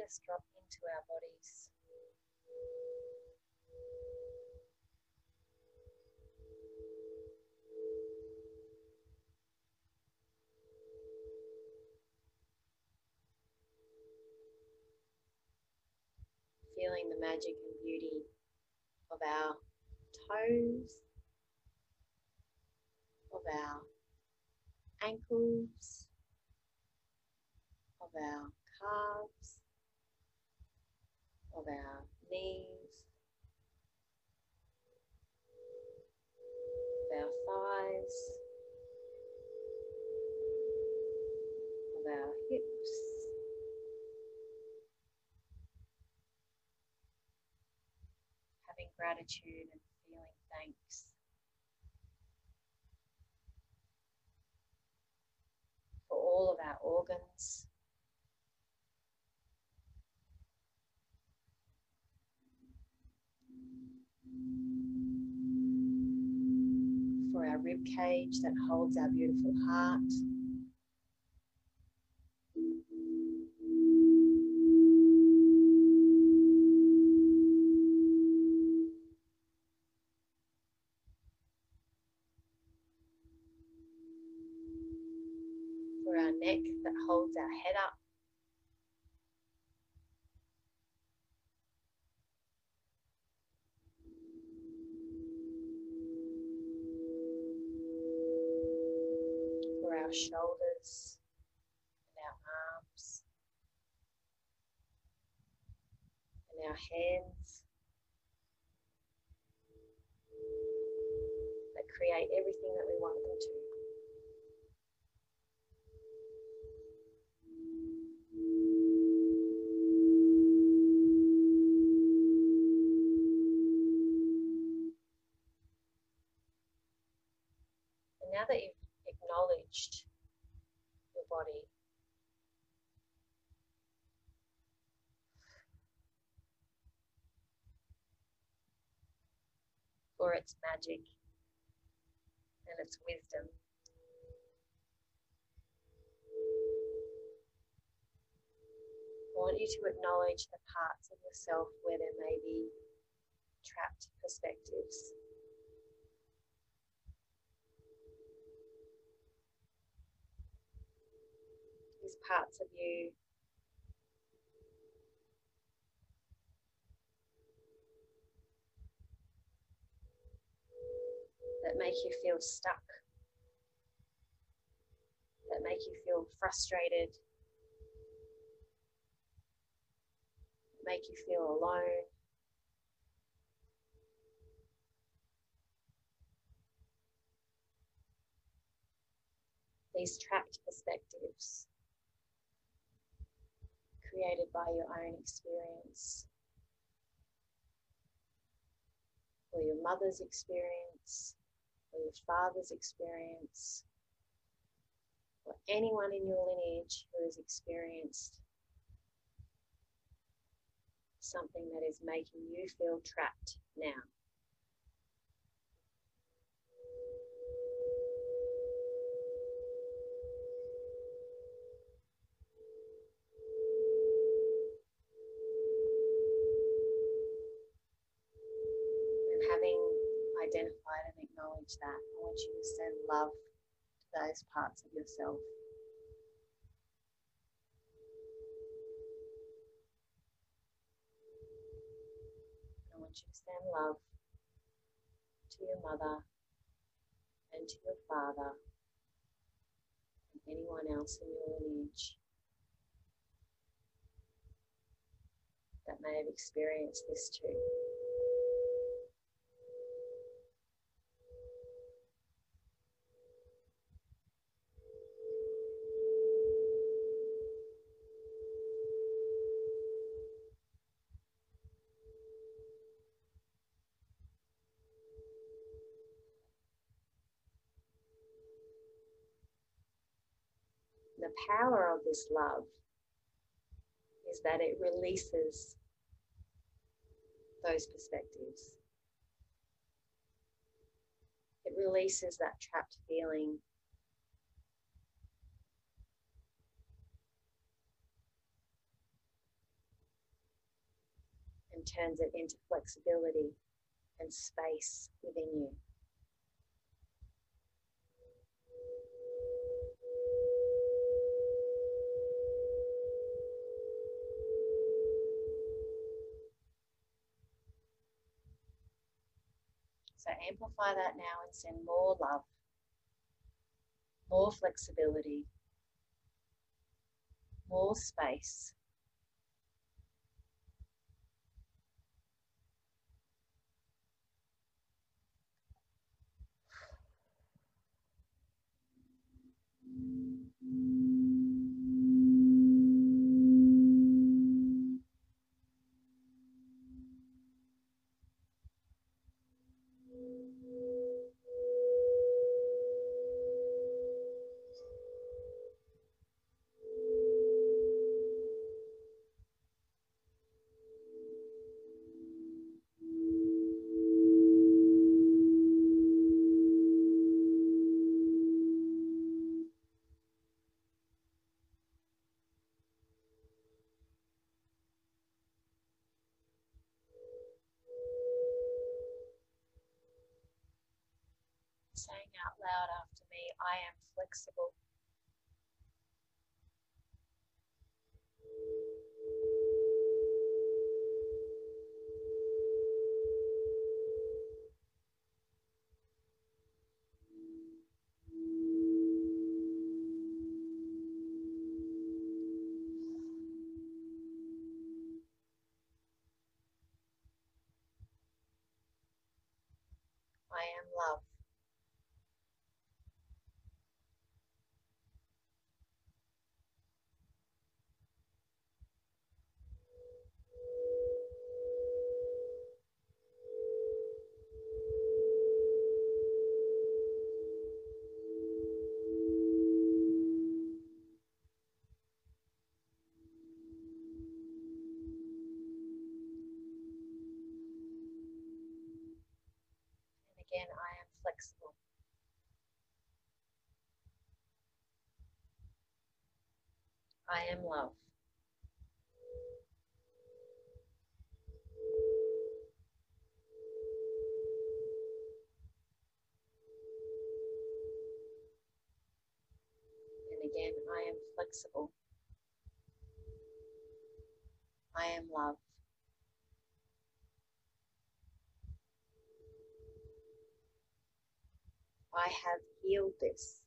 just drop into our bodies. Feeling the magic and beauty of our toes, of our ankles, of our calves, of our knees, of our thighs, of our hips. Having gratitude and feeling thanks for all of our organs. Cage that holds our beautiful heart. For our neck that holds our head up. For our shoulders and our arms and our hands that create everything that we want them to. And now that you've acknowledged your body, for its magic and its wisdom. I want you to acknowledge the parts of yourself where there may be trapped perspectives. These parts of you. That make you feel stuck, that make you feel frustrated, make you feel alone. These trapped perspectives created by your own experience or your mother's experience or your father's experience or anyone in your lineage who has experienced something that is making you feel trapped now. And having identified and acknowledge that, I want you to send love to those parts of yourself. I want you to send love to your mother and to your father and anyone else in your lineage that may have experienced this too. The power of this love is that it releases those perspectives. It releases that trapped feeling. and turns it into flexibility and space within you. So amplify that now and send more love, more flexibility, more space. Saying out loud after me, I am flexible. I am love. And again, I am love. And again, I am flexible. I am love. Have healed this.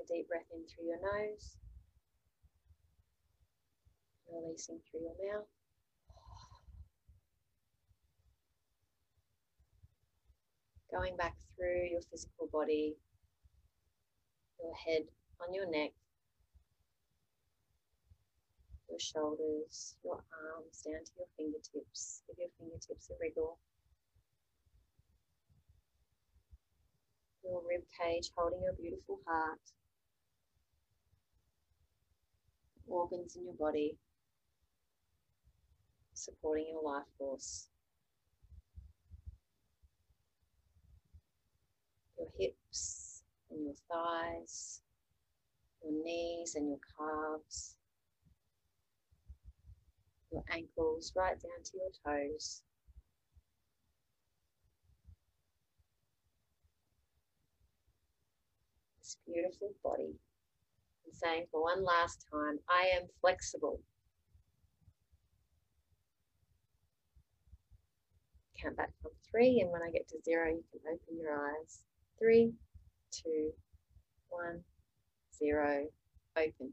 A deep breath in through your nose, releasing through your mouth. Going back through your physical body, your head on your neck, your shoulders, your arms down to your fingertips. Give your fingertips a wriggle. Your rib cage holding your beautiful heart. Organs in your body supporting your life force. Your hips and your thighs, your knees and your calves your ankles right down to your toes. This beautiful body. Saying for one last time, I am flexible. Count back from three, and when I get to zero, you can open your eyes. Three, two, one, zero, open.